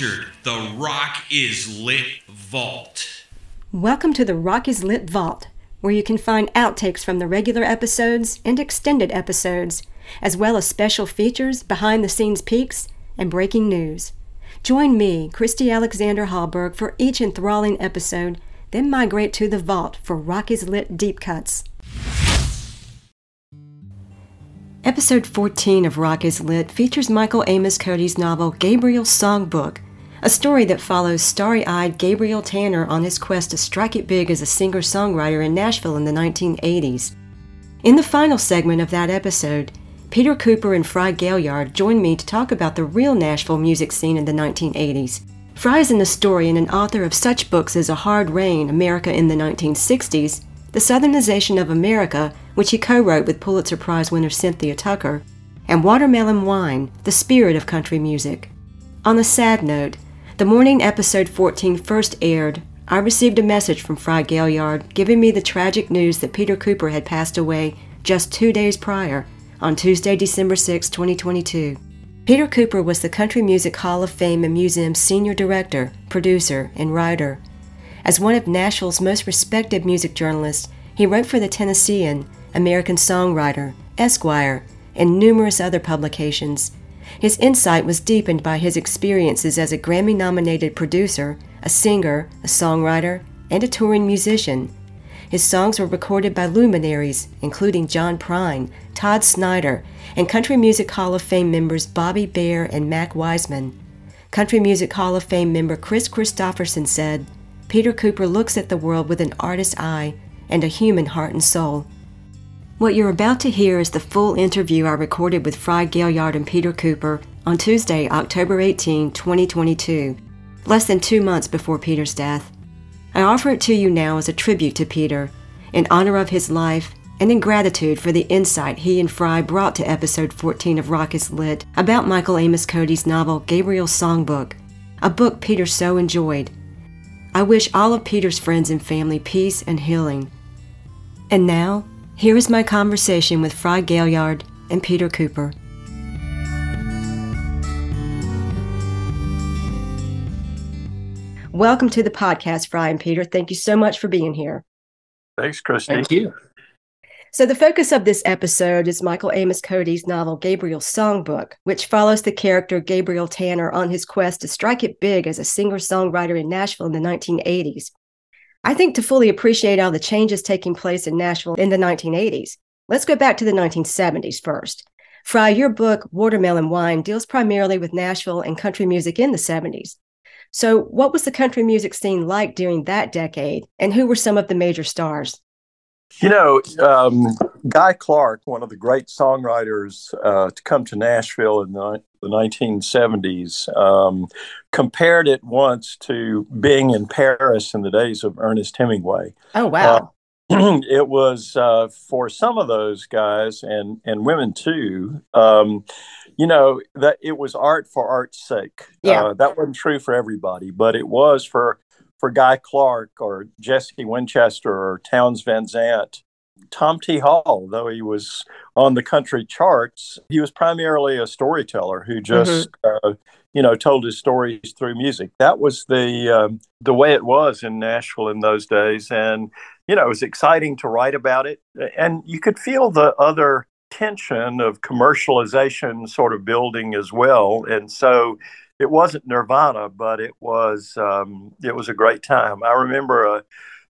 Entered the Rock is Lit Vault. Welcome to the Rock is Lit Vault, where you can find outtakes from the regular episodes and extended episodes, as well as special features, behind the scenes peeks, and breaking news. Join me, Christy Alexander Hallberg, for each enthralling episode, then migrate to the vault for Rock is Lit Deep Cuts. Episode 14 of Rock is Lit features Michael Amos Cody's novel Gabriel's Songbook, a story that follows starry eyed Gabriel Tanner on his quest to strike it big as a singer songwriter in Nashville in the 1980s. In the final segment of that episode, Peter Cooper and Frye Gaillard join me to talk about the real Nashville music scene in the 1980s. Frye is an historian and author of such books as A Hard Rain, America in the 1960s, The Southernization of America, which he co wrote with Pulitzer Prize winner Cynthia Tucker, and Watermelon Wine, The Spirit of Country Music. On a sad note, the morning episode 14 first aired, I received a message from Frye Gaillard giving me the tragic news that Peter Cooper had passed away just two days prior, on Tuesday, December 6, 2022. Peter Cooper was the Country Music Hall of Fame and Museum's senior director, producer, and writer. As one of Nashville's most respected music journalists, he wrote for the Tennessean, American Songwriter, Esquire, and numerous other publications. His insight was deepened by his experiences as a Grammy nominated producer, a singer, a songwriter, and a touring musician. His songs were recorded by luminaries, including John Prine, Todd Snider, and Country Music Hall of Fame members Bobby Bare and Mac Wiseman. Country Music Hall of Fame member Kris Kristofferson said, Peter Cooper looks at the world with an artist's eye and a human heart and soul. What you're about to hear is the full interview I recorded with Frye Gaillard and Peter Cooper on Tuesday, October 18, 2022, less than two months before Peter's death. I offer it to you now as a tribute to Peter, in honor of his life, and in gratitude for the insight he and Frye brought to episode 14 of Rock is Lit about Michael Amos Cody's novel Gabriel's Songbook, a book Peter so enjoyed. I wish all of Peter's friends and family peace and healing. And now, here is my conversation with Frye Gaillard and Peter Cooper. Welcome to the podcast, Frye and Peter. Thank you so much for being here. Thanks, Christy. Thank you. So, the focus of this episode is Michael Amos Cody's novel Gabriel's Songbook, which follows the character Gabriel Tanner on his quest to strike it big as a singer songwriter in Nashville in the 1980s. I think to fully appreciate all the changes taking place in Nashville in the 1980s, let's go back to the 1970s first. Frye, your book, Watermelon Wine, deals primarily with Nashville and country music in the 70s. So, what was the country music scene like during that decade, and who were some of the major stars? You know, um, Guy Clark, one of the great songwriters uh, to come to Nashville in the, the 1970s, um, compared it once to being in Paris in the days of Ernest Hemingway. Oh, wow. Uh, it was uh, for some of those guys and, and women too. Um, you know that it was art for art's sake. Yeah, uh, that wasn't true for everybody, but it was for for Guy Clark or Jesse Winchester or Townes Van Zandt. Tom T. Hall, though he was on the country charts, he was primarily a storyteller who just, mm-hmm. uh, you know, told his stories through music. That was the um, the way it was in Nashville in those days, and you know, it was exciting to write about it, and you could feel the other tension of commercialization sort of building as well, and so it wasn't Nirvana, but it was um, it was a great time. I remember a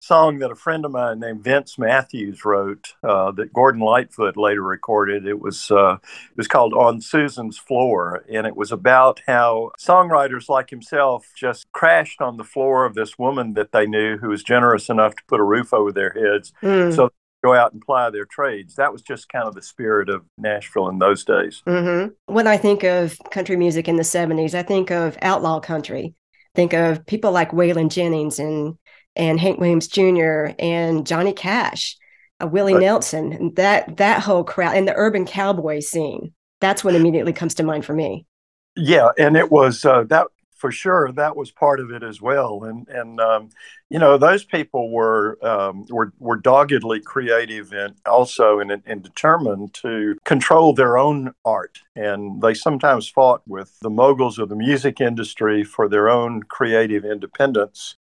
song that a friend of mine named Vince Matthews wrote uh, that Gordon Lightfoot later recorded. It was uh, it was called "On Susan's Floor," and it was about how songwriters like himself just crashed on the floor of this woman that they knew who was generous enough to put a roof over their heads, mm. so go out and ply their trades. That was just kind of the spirit of Nashville in those days. Mm-hmm. When I think of country music in the 70s, I think of outlaw country. Think of people like Waylon Jennings and and Hank Williams Jr. and Johnny Cash, uh, Willie right. Nelson, that that whole crowd and the urban cowboy scene. That's what immediately comes to mind for me. Yeah, and it was uh, that for sure that was part of it as well and and um, you know those people were um, were were doggedly creative and also and, and determined to control their own art and they sometimes fought with the moguls of the music industry for their own creative independence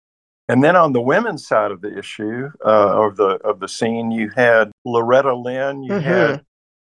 and then on the women's side of the issue uh, of the of the scene you had loretta lynn you mm-hmm. had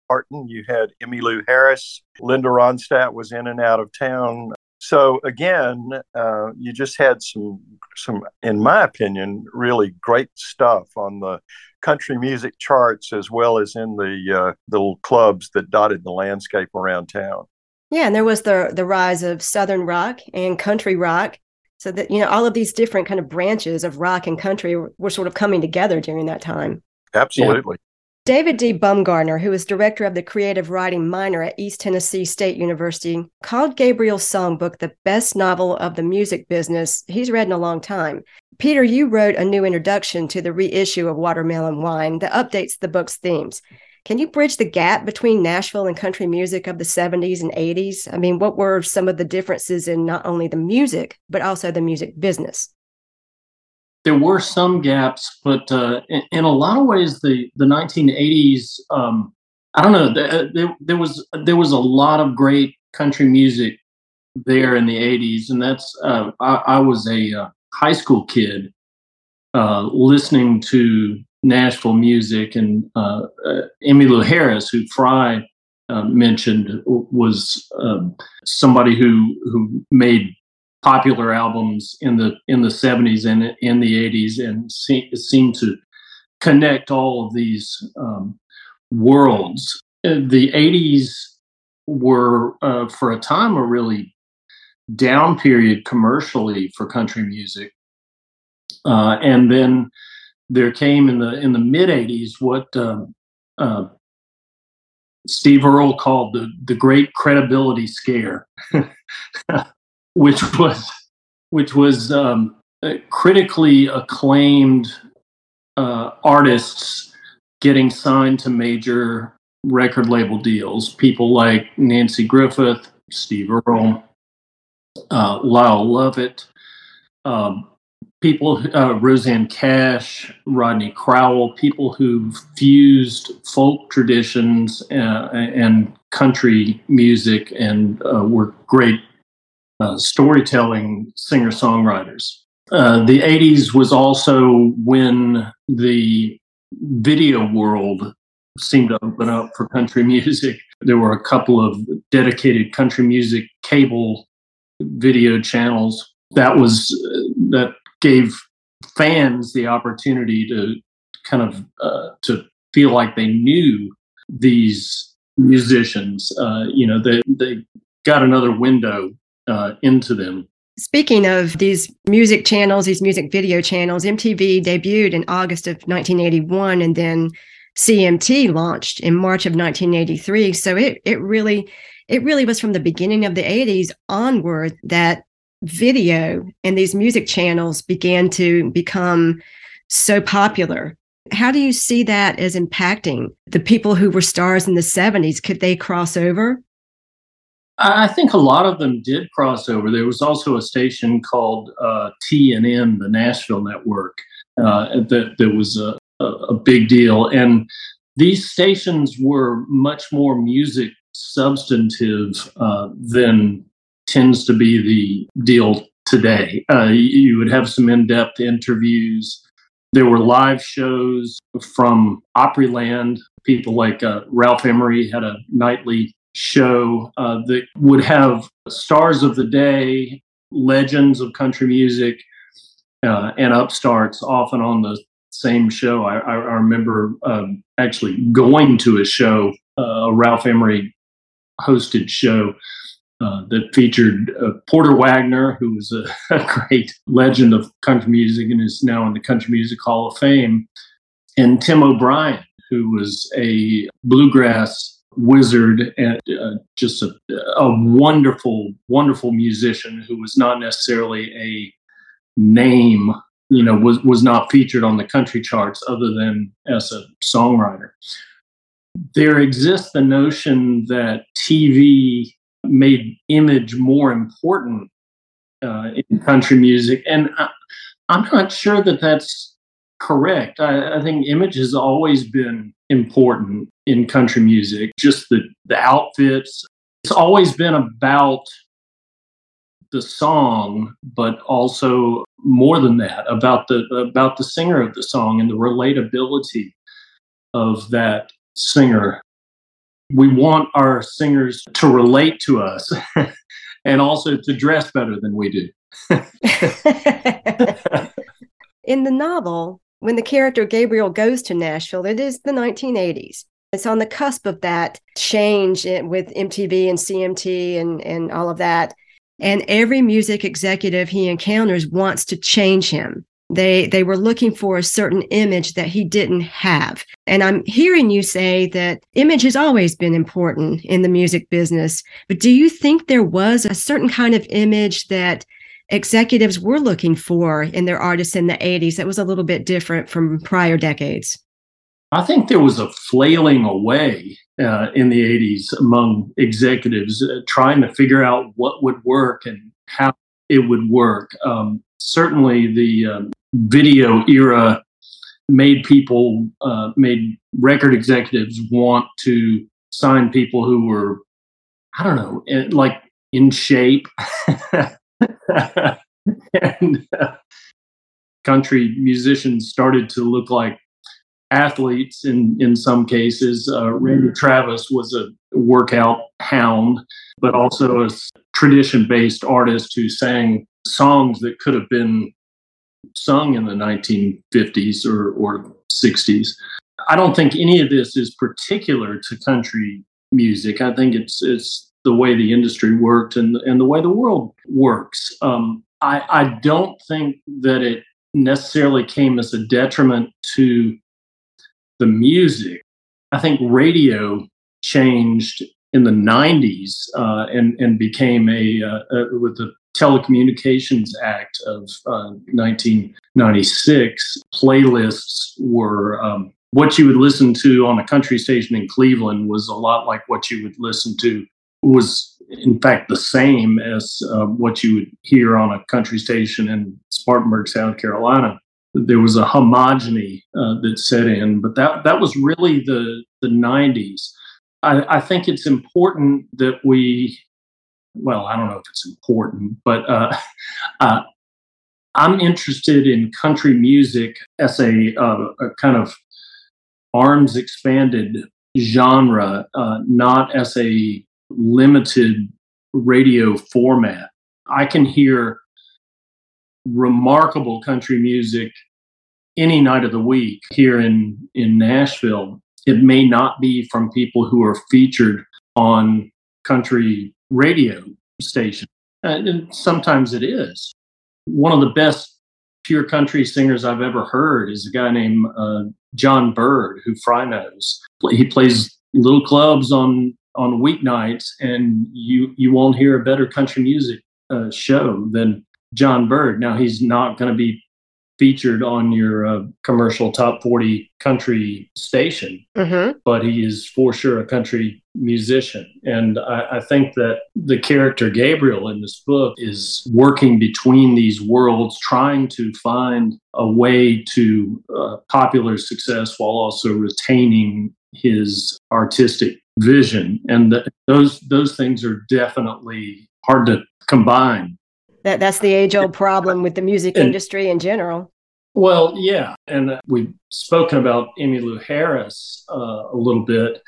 Martin, you had Emmylou Harris, Linda Ronstadt was in and out of town so again, uh, you just had some some, in my opinion, really great stuff on the country music charts as well as in the uh, little clubs that dotted the landscape around town. Yeah, and there was the the rise of southern rock and country rock. So that you know, all of these different kind of branches of rock and country were, were sort of coming together during that time. Absolutely. David D. Bumgardner, who is director of the creative writing minor at East Tennessee State University, called Gabriel's songbook the best novel of the music business he's read in a long time. Peter, you wrote a new introduction to the reissue of Watermelon Wine that updates the book's themes. Can you bridge the gap between Nashville and country music of the 70s and 80s? I mean, what were some of the differences in not only the music, but also the music business? there were some gaps, but uh, in, in, a lot of ways, the the 1980s. Um, I don't know. There, there, there, was there was a lot of great country music there in the 80s, and that's uh, I, I, was a uh, high school kid uh, listening to Nashville music, and uh, uh, Emmylou Harris, who Frye mentioned, was um, somebody who who made popular albums in the in the 70s and in the 80s and se- seemed to connect all of these um, worlds. Uh, the 80s were uh, for a time a really down period commercially for country music uh, and then there came in the in the mid 80s what um, uh, Steve Earle called the the great credibility scare which was which was um, critically acclaimed uh, artists getting signed to major record label deals. People like Nanci Griffith, Steve Earle, uh, Lyle Lovett, um, people, uh, Rosanne Cash, Rodney Crowell, people who fused folk traditions uh, and country music and uh, were great uh, storytelling singer songwriters. Uh, the 80s was also when the video world seemed to open up for country music. There were a couple of dedicated country music cable video channels. That was uh, that gave fans the opportunity to kind of uh, to feel like they knew these musicians. Uh, you know, they they got another window uh, into them. Speaking of these music channels, these music video channels, MTV debuted in August of 1981 and then CMT launched in March of 1983. So it it really it really was from the beginning of the 80s onward that video and these music channels began to become so popular. How do you see that as impacting the people who were stars in the 70s? Could they cross over? I think a lot of them did cross over. There was also a station called uh, TNN, the Nashville Network, uh, that, that was a, a, big deal. And these stations were much more music substantive uh, than tends to be the deal today. Uh, you would have some in depth interviews. There were live shows from Opryland. People like uh, Ralph Emery had a nightly show uh, that would have stars of the day, legends of country music, uh, and upstarts often on the same show. I, I, I remember um, actually going to a show, uh, a Ralph Emery hosted show. Uh, that featured uh, Porter Wagoner, who was a, a, great legend of country music and is now in the Country Music Hall of Fame, and Tim O'Brien, who was a bluegrass wizard and uh, just a, a wonderful, wonderful musician who was not necessarily a name, you know, was, was not featured on the country charts other than as a songwriter. There exists the notion that TV made image more important uh, in country music, and I, am not sure that that's correct. I, I, think image has always been important in country music. Just the the outfits. It's always been about the song, but also more than that about the about the singer of the song and the relatability of that singer. We want our singers to relate to us and also to dress better than we do. In the novel, when the character Gabriel goes to Nashville, it is the 1980s. It's on the cusp of that change with MTV and CMT and, and all of that. And every music executive he encounters wants to change him. They they were looking for a certain image that he didn't have. And I'm hearing you say that image has always been important in the music business. But do you think there was a certain kind of image that executives were looking for in their artists in the 80s that was a little bit different from prior decades? I think there was a flailing away uh, in the 80s among executives uh, trying to figure out what would work and how it would work. Um, certainly, the um, video era made people, uh, made record executives want to sign people who were, I don't know, eh, like in shape. and uh, country musicians started to look like athletes in in some cases. Uh, Randy Travis was a workout hound, but also a tradition based artist who sang songs that could have been sung in the 1950s or, or 60s. I don't think any of this is particular to country music. I think it's it's the way the industry worked and and the way the world works. Um, I, I don't think that it necessarily came as a detriment to the music. I think radio changed in the 90s uh, and, and became a, uh, uh, with the Telecommunications Act of 1996, uh, playlists were um, what you would listen to on a country station in Cleveland was a lot like what you would listen to was in fact the same as uh, what you would hear on a country station in Spartanburg, South Carolina there was a homogeny uh, that set in, but that that was really the the 90s. I, I, think it's important that we, well, I don't know if it's important, but uh, uh, I'm interested in country music as a, uh, a kind of arms expanded genre, uh, not as a limited radio format. I can hear remarkable country music any night of the week here in in Nashville. It may not be from people who are featured on country radio stations. And sometimes it is. One of the best pure country singers I've ever heard is a guy named uh, John Bird, who Frye knows. He plays little clubs on on weeknights, and you you won't hear a better country music uh, show than John Bird. Now he's not going to be featured on your uh, commercial top 40 country station, mm-hmm. but he is for sure a country musician. And I, I, think that the character Gabriel in this book is working between these worlds, trying to find a way to uh, popular success while also retaining his artistic vision. And the, those, those things are definitely hard to combine that that's the age old problem with the music and, industry in general. Well, yeah, and we've spoken about Emmylou Harris uh, a little bit,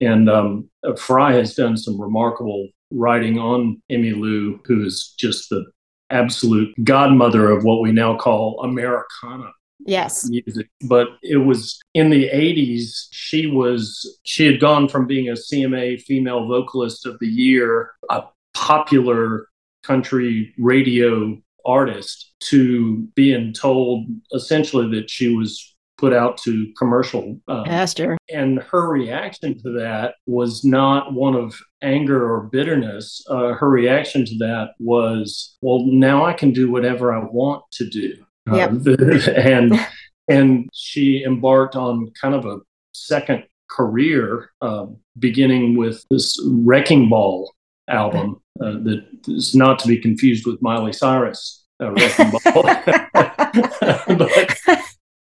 and um, Frye has done some remarkable writing on Emmylou, who is just the absolute godmother of what we now call Americana yes. music. But it was in the 80s she was she had gone from being a cma female vocalist of the year a popular country radio artist to being told essentially that she was put out to commercial um, pasture and her reaction to that was not one of anger or bitterness. Uh, her reaction to that was well now i can do whatever i want to do. Yep. Um, and and she embarked on kind of a second career uh, beginning with this wrecking ball album uh, that is not to be confused with Miley Cyrus uh, but,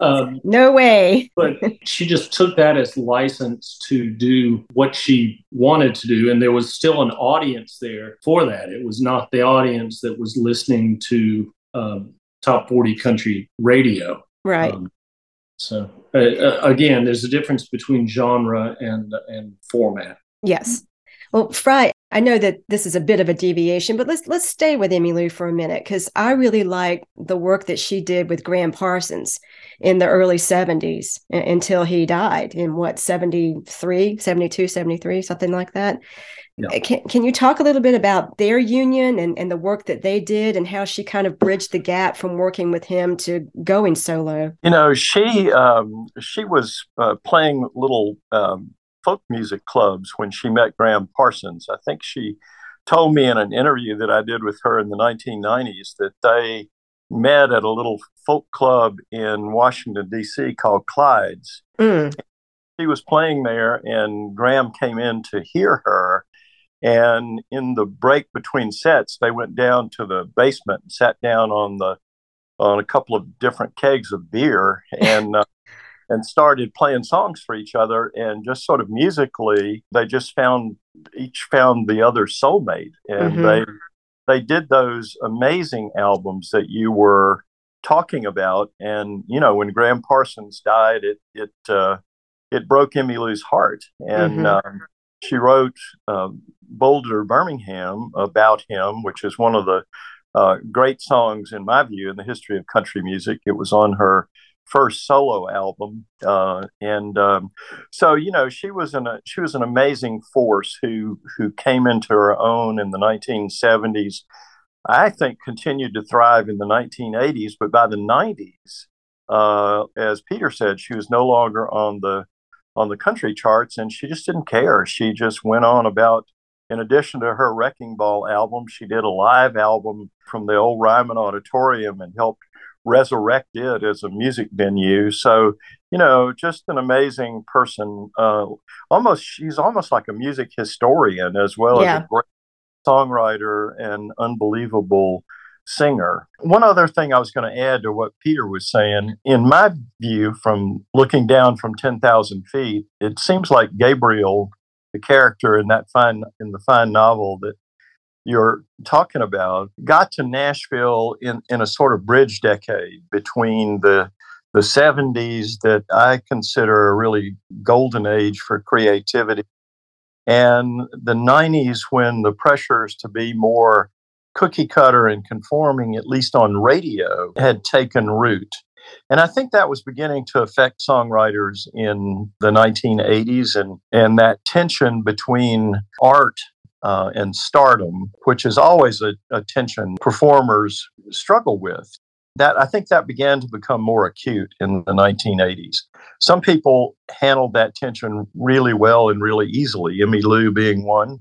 um, no way. but she just took that as license to do what she wanted to do. And there was still an audience there for that. It was not the audience that was listening to um, top 40 country radio. Right. Um, so uh, uh, again, there's a difference between genre and and format. Yes. Well, Frye, I know that this is a bit of a deviation, but let's let's stay with Emmylou for a minute because I really like the work that she did with Gram Parsons in the early 70s until he died in what 73, 72, 73, something like that. Yeah. Uh, can, can you talk a little bit about their union and, and the work that they did and how she kind of bridged the gap from working with him to going solo? You know, she um, she was uh, playing little um, folk music clubs when she met Gram Parsons. I think she told me in an interview that I did with her in the 1990s that they met at a little folk club in Washington, D.C. called Clyde's. Mm. She was playing there, and Gram came in to hear her. And in the break between sets, they went down to the basement and sat down on the on a couple of different kegs of beer and uh, and started playing songs for each other and just sort of musically they just found each found the other soulmate and mm-hmm. they they did those amazing albums that you were talking about and you know when gram parsons died it it uh, it broke emmylou's heart and mm-hmm. um, she wrote uh, boulder birmingham about him which is one of the uh, great songs in my view in the history of country music it was on her first solo album, uh, and um, so you know she was an she was an amazing force who who came into her own in the 1970s. I think continued to thrive in the 1980s, but by the 90s, uh, as Peter said, she was no longer on the on the country charts, and she just didn't care. She just went on about. In addition to her Wrecking Ball album, she did a live album from the old Ryman Auditorium and helped resurrect it as a music venue. So, you know, just an amazing person. Uh, almost, she's almost like a music historian as well yeah. as a great songwriter and unbelievable singer. One other thing I was going to add to what Peter was saying, in my view, from looking down from 10,000 feet, it seems like Gabriel, the character in that fine in the fine novel that you're talking about got to Nashville in, in a sort of bridge decade between the the 70s that I consider a really golden age for creativity and the 90s when the pressures to be more cookie cutter and conforming at least on radio had taken root. And I think that was beginning to affect songwriters in the 1980s and, and that tension between art uh, and stardom, which is always a, a tension performers struggle with. That I think that began to become more acute in the 1980s. Some people handled that tension really well and really easily. Emmylou being one,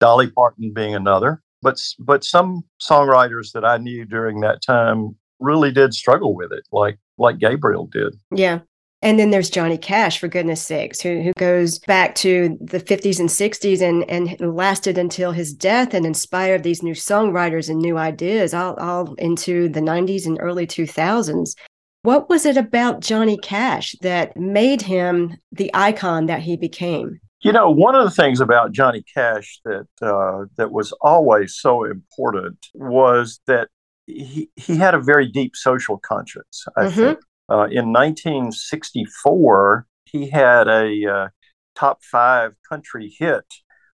Dolly Parton being another. But but some songwriters that I knew during that time really did struggle with it, like like Gabriel did. Yeah. And then there's Johnny Cash, for goodness sakes, who, who goes back to the 50s and 60s and, and lasted until his death and inspired these new songwriters and new ideas all, all into the 90s and early 2000s. What was it about Johnny Cash that made him the icon that he became? You know, one of the things about Johnny Cash that uh, that was always so important was that he, he had a very deep social conscience. I mm-hmm. think uh, in 1964, he had a uh, top five country hit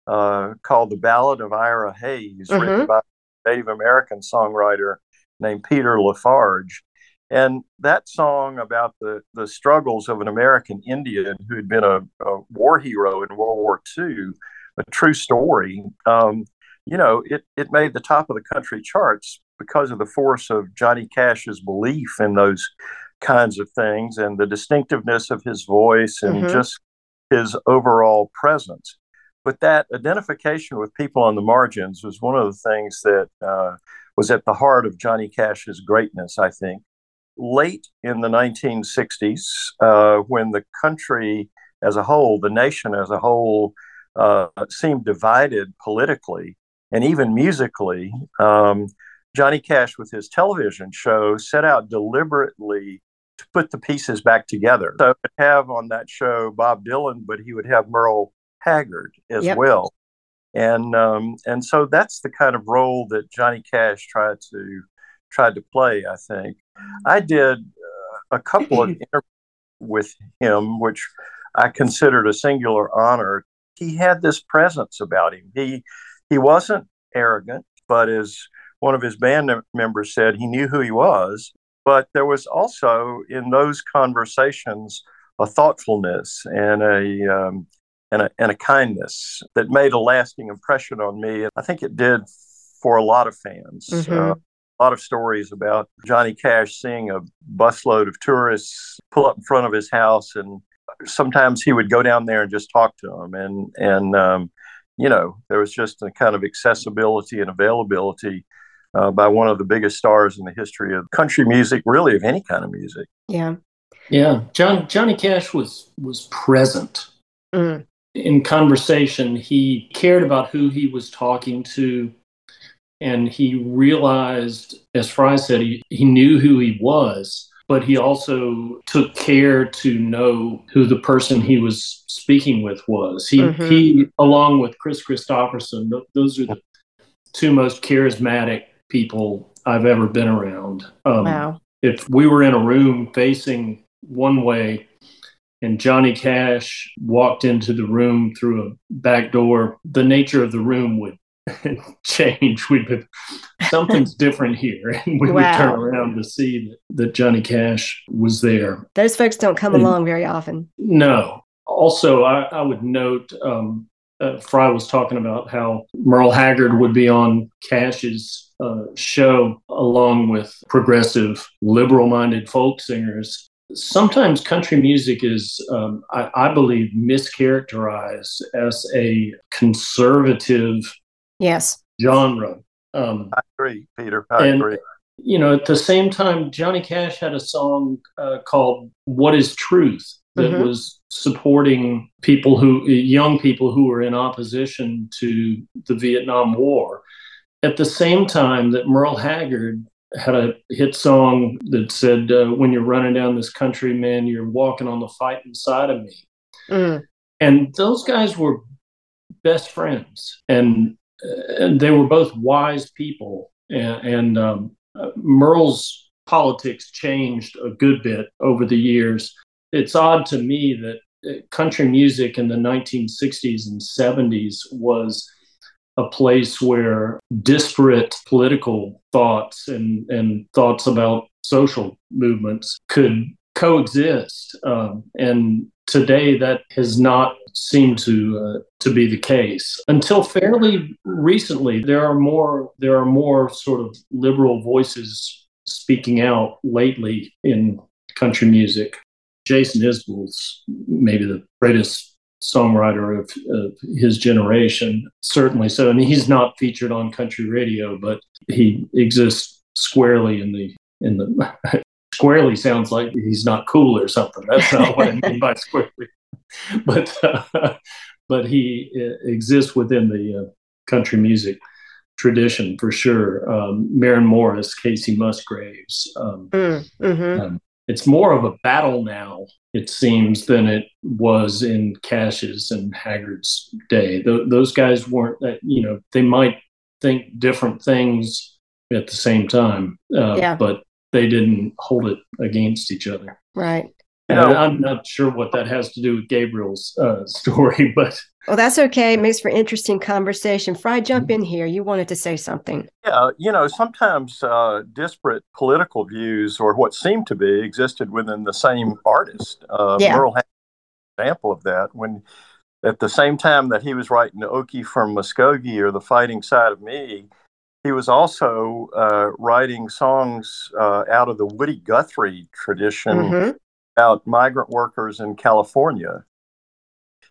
uh, called The Ballad of Ira Hayes, mm-hmm. written by a Native American songwriter named Peter LaFarge. And that song about the, the struggles of an American Indian who had been a, a war hero in World War II, a true story, um, you know, it, it made the top of the country charts because of the force of Johnny Cash's belief in those kinds of things and the distinctiveness of his voice and mm-hmm. just his overall presence. But that identification with people on the margins was one of the things that uh, was at the heart of Johnny Cash's greatness, I think. Late in the 1960s, uh, when the country as a whole, the nation as a whole, uh, seemed divided politically, and even musically. Um, Johnny Cash, with his television show, set out deliberately to put the pieces back together. So, would have on that show Bob Dylan, but he would have Merle Haggard as yep. well. And um, and so that's the kind of role that Johnny Cash tried to tried to play. I think I did uh, a couple of interviews with him, which I considered a singular honor. He had this presence about him. He he wasn't arrogant, but as one of his band members said, he knew who he was. But there was also in those conversations a thoughtfulness and a um, and a, and a kindness that made a lasting impression on me. I think it did for a lot of fans. Mm-hmm. Uh, a lot of stories about Johnny Cash seeing a busload of tourists pull up in front of his house, and sometimes he would go down there and just talk to them. And and um, you know, there was just a kind of accessibility and availability uh, by one of the biggest stars in the history of country music, really of any kind of music. Yeah, yeah. John Johnny Cash was was present. Mm in conversation, he cared about who he was talking to. And he realized, as Frye said, he, he knew who he was, but he also took care to know who the person he was speaking with was. He, mm-hmm. he along with Kris Kristofferson, those are the two most charismatic people I've ever been around. Um, wow. If we were in a room facing one way, and Johnny Cash walked into the room through a back door, the nature of the room would change. We'd be, something's different here, and we wow. would turn around to see that, that Johnny Cash was there. Those folks don't come and, along very often. No. Also, I, I would note um, uh, Frye was talking about how Merle Haggard would be on Cash's uh, show along with progressive, liberal minded folk singers sometimes country music is, um, I, I, believe, mischaracterized as a conservative yes genre. Um, I agree, Peter. I and, agree. You know, at the same time, Johnny Cash had a song uh, called "What Is Truth" that mm-hmm. was supporting people who, young people who were in opposition to the Vietnam War. At the same time, that Merle Haggard had a hit song that said, uh, "When you're running down this country, man, you're walking on the fighting side of me." Mm. And those guys were best friends, and, and they were both wise people. And, and um, uh, Merle's politics changed a good bit over the years. It's odd to me that uh, country music in the 1960s and 70s was a place where disparate political thoughts and, and thoughts about social movements could coexist. Um, and today that has not seemed to uh, to be the case until fairly recently. There are more there are more sort of liberal voices speaking out lately in country music. Jason Isbell's maybe the greatest songwriter of, of, his generation, certainly so. And he's not featured on country radio, but he exists squarely in the in the squarely sounds like he's not cool or something. That's not what I mean by squarely, but uh, but he uh, exists within the uh, country music tradition for sure. Um, Maren Morris, Kacey Musgraves. Um, mm, mm-hmm. um, it's more of a battle now, it seems, than it was in Cash's and Haggard's day. Th- those guys weren't, that, you know, they might think different things at the same time, uh, yeah. but they didn't hold it against each other. Right. I'm not sure what that has to do with Gabriel's uh, story, but well, that's okay. It makes for interesting conversation. Frye, jump in here. You wanted to say something. Yeah, you know, sometimes uh, disparate political views or what seemed to be existed within the same artist. Uh, yeah. Merle had an example of that when at the same time that he was writing Okie from Muskogee or The Fighting Side of Me, he was also uh, writing songs uh, out of the Woody Guthrie tradition mm-hmm. about migrant workers in California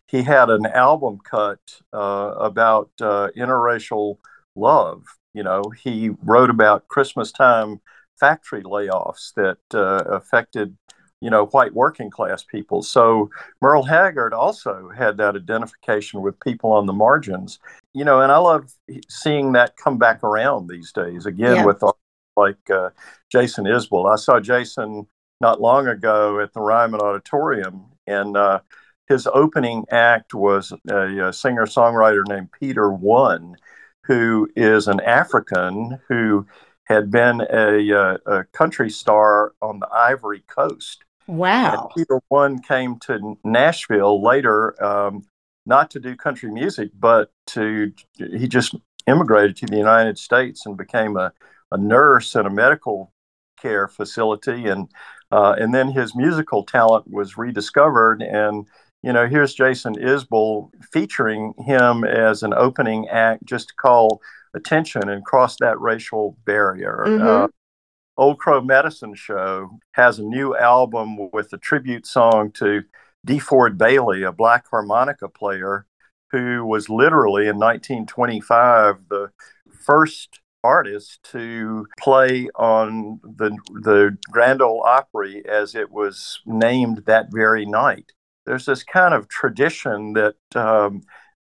he had an album cut uh, about uh, interracial love. You know, he wrote about Christmas time factory layoffs that uh, affected, you know, white working class people. So Merle Haggard also had that identification with people on the margins. you know, and I love seeing that come back around these days again Yeah. with like uh, Jason Isbell. I saw Jason not long ago at the Ryman Auditorium, and uh, his opening act was a, a singer songwriter named Peter One, who is an African who had been a, a country star on the Ivory Coast. Wow. And Peter One came to Nashville later, um, not to do country music, but to he just immigrated to the United States and became a, a nurse at a medical care facility, and uh, and then his musical talent was rediscovered. And you know, here's Jason Isbell featuring him as an opening act, just to call attention and cross that racial barrier. Mhm. Uh, Old Crow Medicine Show has a new album with a tribute song to DeFord Bailey, a black harmonica player who was literally in 1925 the first artist to play on the the Grand Ole Opry as it was named that very night. There's this kind of tradition that um,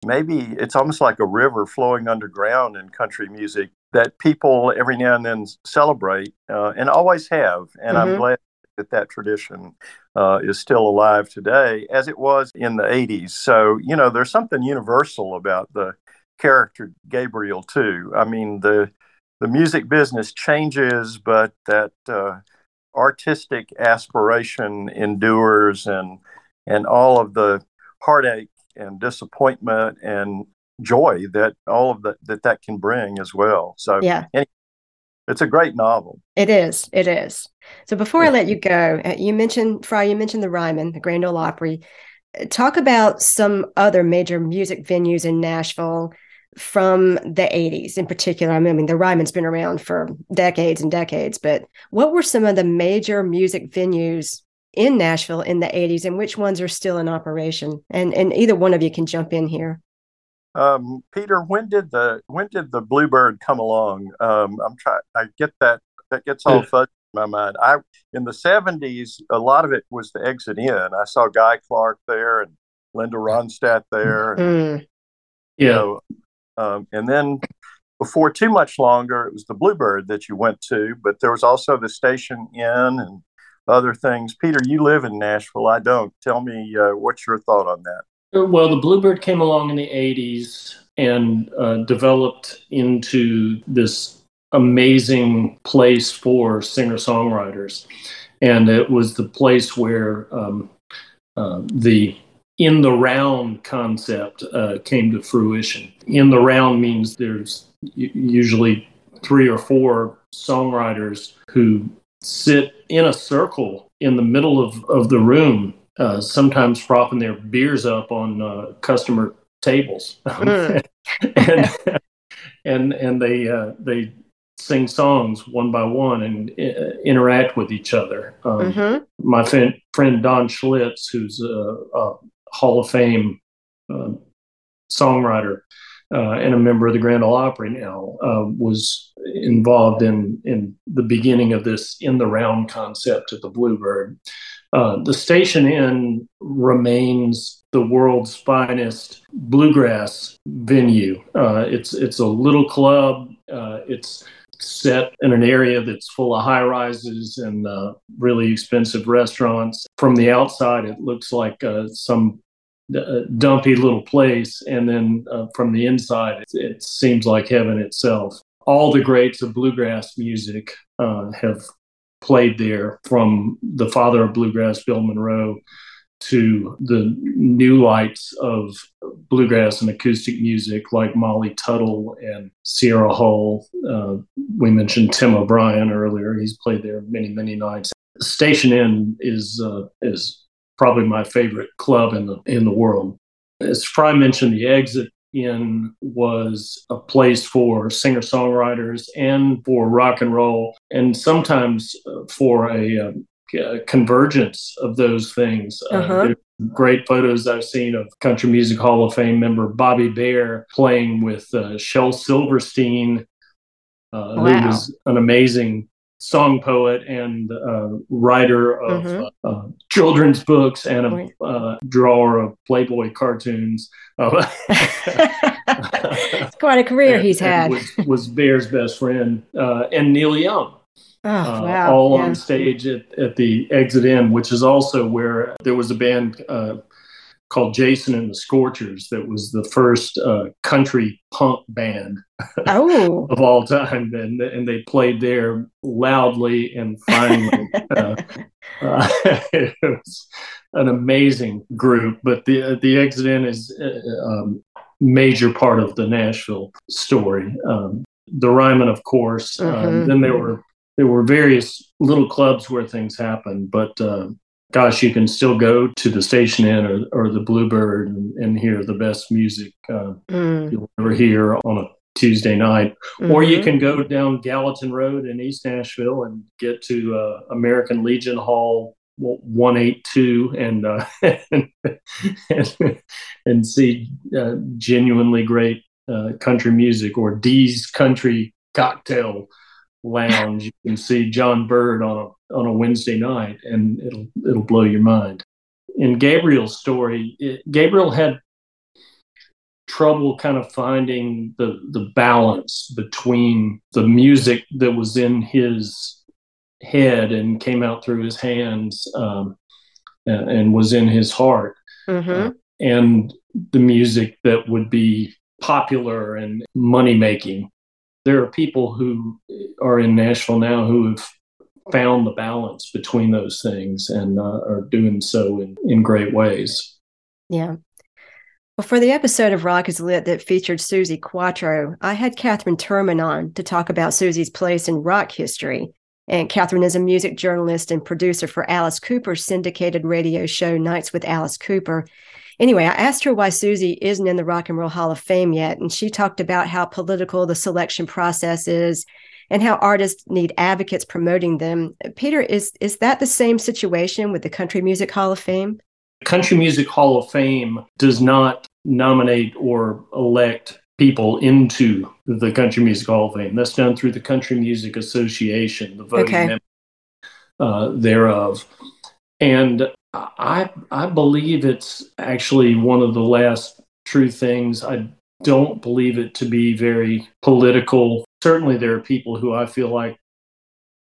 maybe it's almost like a river flowing underground in country music that people every now and then celebrate uh, and always have. And Mhm. I'm glad that that tradition uh, is still alive today as it was in the 80s. So, you know, there's something universal about the character Gabriel, too. I mean, the the music business changes, but that uh, artistic aspiration endures and and all of the heartache and disappointment and joy that all of that that, that can bring as well. So Yeah. it's a great novel. It is. It is. So before I let you go, uh, you mentioned Frye. You mentioned the Ryman, the Grand Ole Opry. Uh, Talk about some other major music venues in Nashville from the '80s, in particular. I mean, the Ryman's been around for decades and decades, but what were some of the major music venues in Nashville in the '80s, and which ones are still in operation? And and either one of you can jump in here. Um, Peter, when did the when did the Bluebird come along? Um, I'm trying. I get that that gets all fuzzy in my mind. I in the '70s, a lot of it was the Exit Inn. I saw Guy Clark there and Linda Ronstadt there. And, Mm, you Yeah. know, um, and then before too much longer, it was the Bluebird that you went to. But there was also the Station Inn and other things. Peter, you live in Nashville. I don't. Tell me uh, what's your thought on that. Well, the Bluebird came along in the 80s and uh, developed into this amazing place for singer songwriters. And it was the place where um, uh, the in the round concept uh, came to fruition. In the round means there's usually three or four songwriters who sit in a circle in the middle of, of the room uh, sometimes propping their beers up on uh, customer tables, Mm. and and and they uh, they sing songs one by one and uh, interact with each other. Um, mhm. My friend, friend Don Schlitz, who's a, a Hall of Fame uh, songwriter uh, and a member of the Grand Ole Opry now, uh, was involved in in the beginning of this in the round concept at the Bluebird. Uh, the Station Inn remains the world's finest bluegrass venue. Uh, it's it's a little club. Uh, it's set in an area that's full of high rises and uh, really expensive restaurants. From the outside, it looks like uh, some uh, dumpy little place, and then uh, from the inside, it, it seems like heaven itself. All the greats of bluegrass music uh, have played there, from the father of bluegrass, Bill Monroe, to the new lights of bluegrass and acoustic music like Molly Tuttle and Sierra Hull. Uh, we mentioned Tim O'Brien earlier; he's played there many, many nights. Station Inn is uh, is probably my favorite club in the in the world. As Frye mentioned, the Exit Inn was a place for singer songwriters and for rock and roll, and sometimes uh, for a, um, a convergence of those things. Uh, Uh-huh. there great photos I've seen of Country Music Hall of Fame member Bobby Bare playing with uh, Shel Silverstein, uh, Wow. who was an amazing song poet and uh, writer of Mhm. uh, uh, children's books and a uh, drawer of Playboy cartoons. Uh, it's quite a career and- he's had. Was, was Bare's best friend, uh, and Neil Young, Oh, uh, wow. all yeah. on stage at, at the Exit Inn, which is also where there was a band uh, called Jason and the Scorchers that was the first uh, country punk band Oh, of all time, and and they played there loudly and finally. uh, uh, it was an amazing group, but the the Exit Inn is a um, major part of the Nashville story. Um, the Ryman, of course. Um, Mhm. then there were there were various little clubs where things happened, but. Uh, Gosh, you can still go to the Station Inn or, or the Bluebird and, and hear the best music uh, Mm, you'll ever hear on a Tuesday night. Or you mhm. can go down Gallatin Road in East Nashville and get to uh, American Legion Hall 182 and uh, and, and see uh, genuinely great uh, country music or Dee's Country Cocktail Lounge. You can see Jon Byrd on a on a Wednesday night, and it'll it'll blow your mind. In Gabriel's story, it, Gabriel had trouble kind of finding the the balance between the music that was in his head and came out through his hands um, and, and was in his heart Mhm. and the music that would be popular and money making. There are people who are in Nashville now who have found the balance between those things and uh, are doing so in, in great ways. Yeah. Well, for the episode of Rock is Lit that featured Suzi Quatro, I had Katherine Turman on to talk about Suzi's place in rock history. And Katherine is a music journalist and producer for Alice Cooper's syndicated radio show Nights with Alice Cooper. Anyway, I asked her why Suzi isn't in the Rock and Roll Hall of Fame yet, and she talked about how political the selection process is and how artists need advocates promoting them. Peter, is is that the same situation with the Country Music Hall of Fame? Country Music Hall of Fame does not nominate or elect people into the Country Music Hall of Fame. That's done through the Country Music Association, the voting Okay. member uh, thereof. And I I believe it's actually one of the last true things. I don't believe it to be very political. Certainly, there are people who I feel like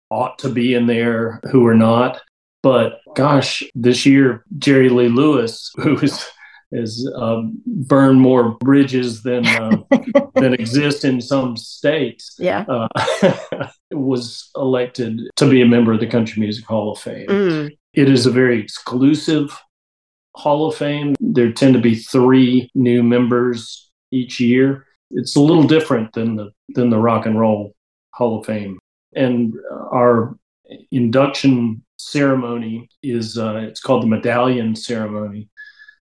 ought to be in there who are not. But gosh, this year Jerry Lee Lewis, who is has um, burned more bridges than uh, than exist in some states, Yeah. uh, was elected to be a member of the Country Music Hall of Fame. Mm. It is a very exclusive Hall of Fame. There tend to be three new members each year. It's a little different than the than the Rock and Roll Hall of Fame. And our induction ceremony is uh, it's called the Medallion Ceremony,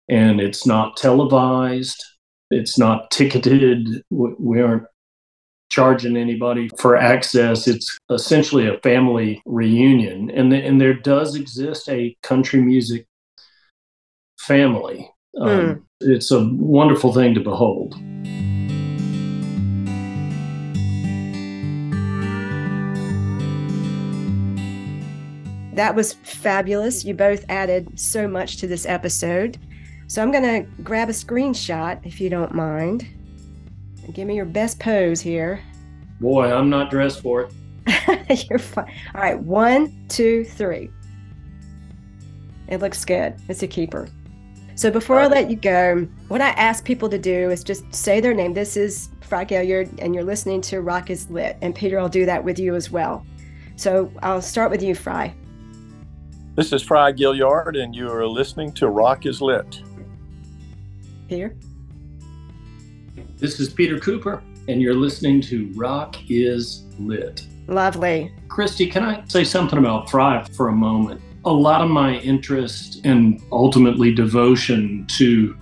and it's not televised. It's not ticketed. We we aren't charging anybody for access. It's essentially a family reunion, and the, and there does exist a country music family. Um, It's a wonderful thing to behold. That was fabulous. You both added so much to this episode. So I'm going to grab a screenshot if you don't mind. Give me your best pose here. Boy, I'm not dressed for it. You're fine. All right, one, two, three. It looks good. It's a keeper. So before I let you go, what I ask people to do is just say their name. This is Frye Gaillard, and you're listening to Rock is Lit. And Peter, I'll do that with you as well. So I'll start with you, Frye. This is Frye Gaillard, and you are listening to Rock is Lit. Peter? This is Peter Cooper, and you're listening to Rock is Lit. Lovely. Christy, can I say something about Frye for a moment? A lot of my interest and ultimately devotion to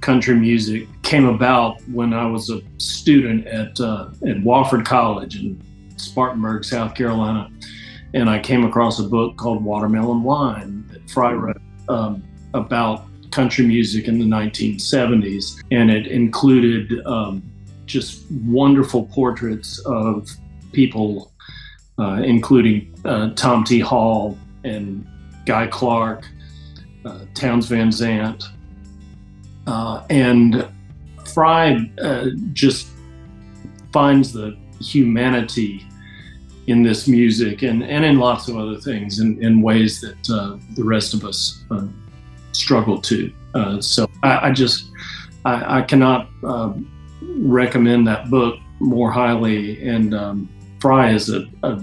country music came about when I was a student at uh, at Wofford College in Spartanburg, South Carolina, and I came across a book called Watermelon Wine that Frye wrote um, about country music in the 1970s, and it included um, just wonderful portraits of people, uh, including uh, Tom T. Hall and Guy Clark, uh, Townes Van Zandt. Uh, and Frye uh, just finds the humanity in this music and, and in lots of other things in, in ways that uh, the rest of us struggle to. Uh, so I, I just I, I cannot um, recommend that book more highly. And um, Frye is a, a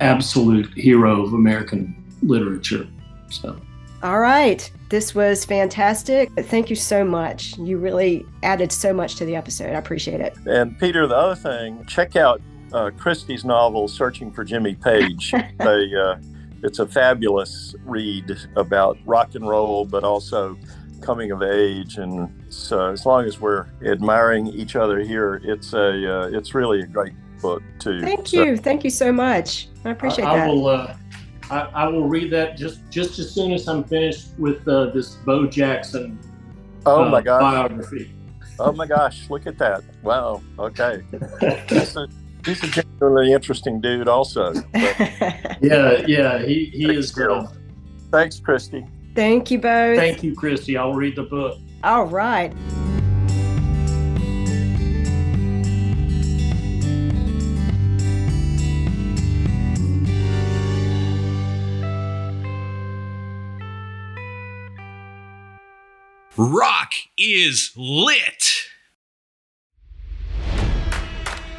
absolute hero of American literature. So. All right. This was fantastic. Thank you so much. You really added so much to the episode. I appreciate it. And Peter, the other thing, check out uh, Christie's novel, Searching for Jimmy Page. a, uh, it's a fabulous read about rock and roll, but also coming of age. And so, as long as we're admiring each other here, it's a uh, it's really a great book too. Thank you, so, thank you so much. I appreciate I, that. I will. Uh, I, I, will read that just just as soon as I'm finished with uh, this Bo Jackson. Oh my uh, gosh! Biography. Oh my gosh! Look at that! Wow. Okay. he's, a, he's a genuinely interesting dude, also. yeah, yeah. He he is. Uh, Thanks, Christy. Thank you both. Thank you, Christy. I'll read the book. All right. Rock is lit.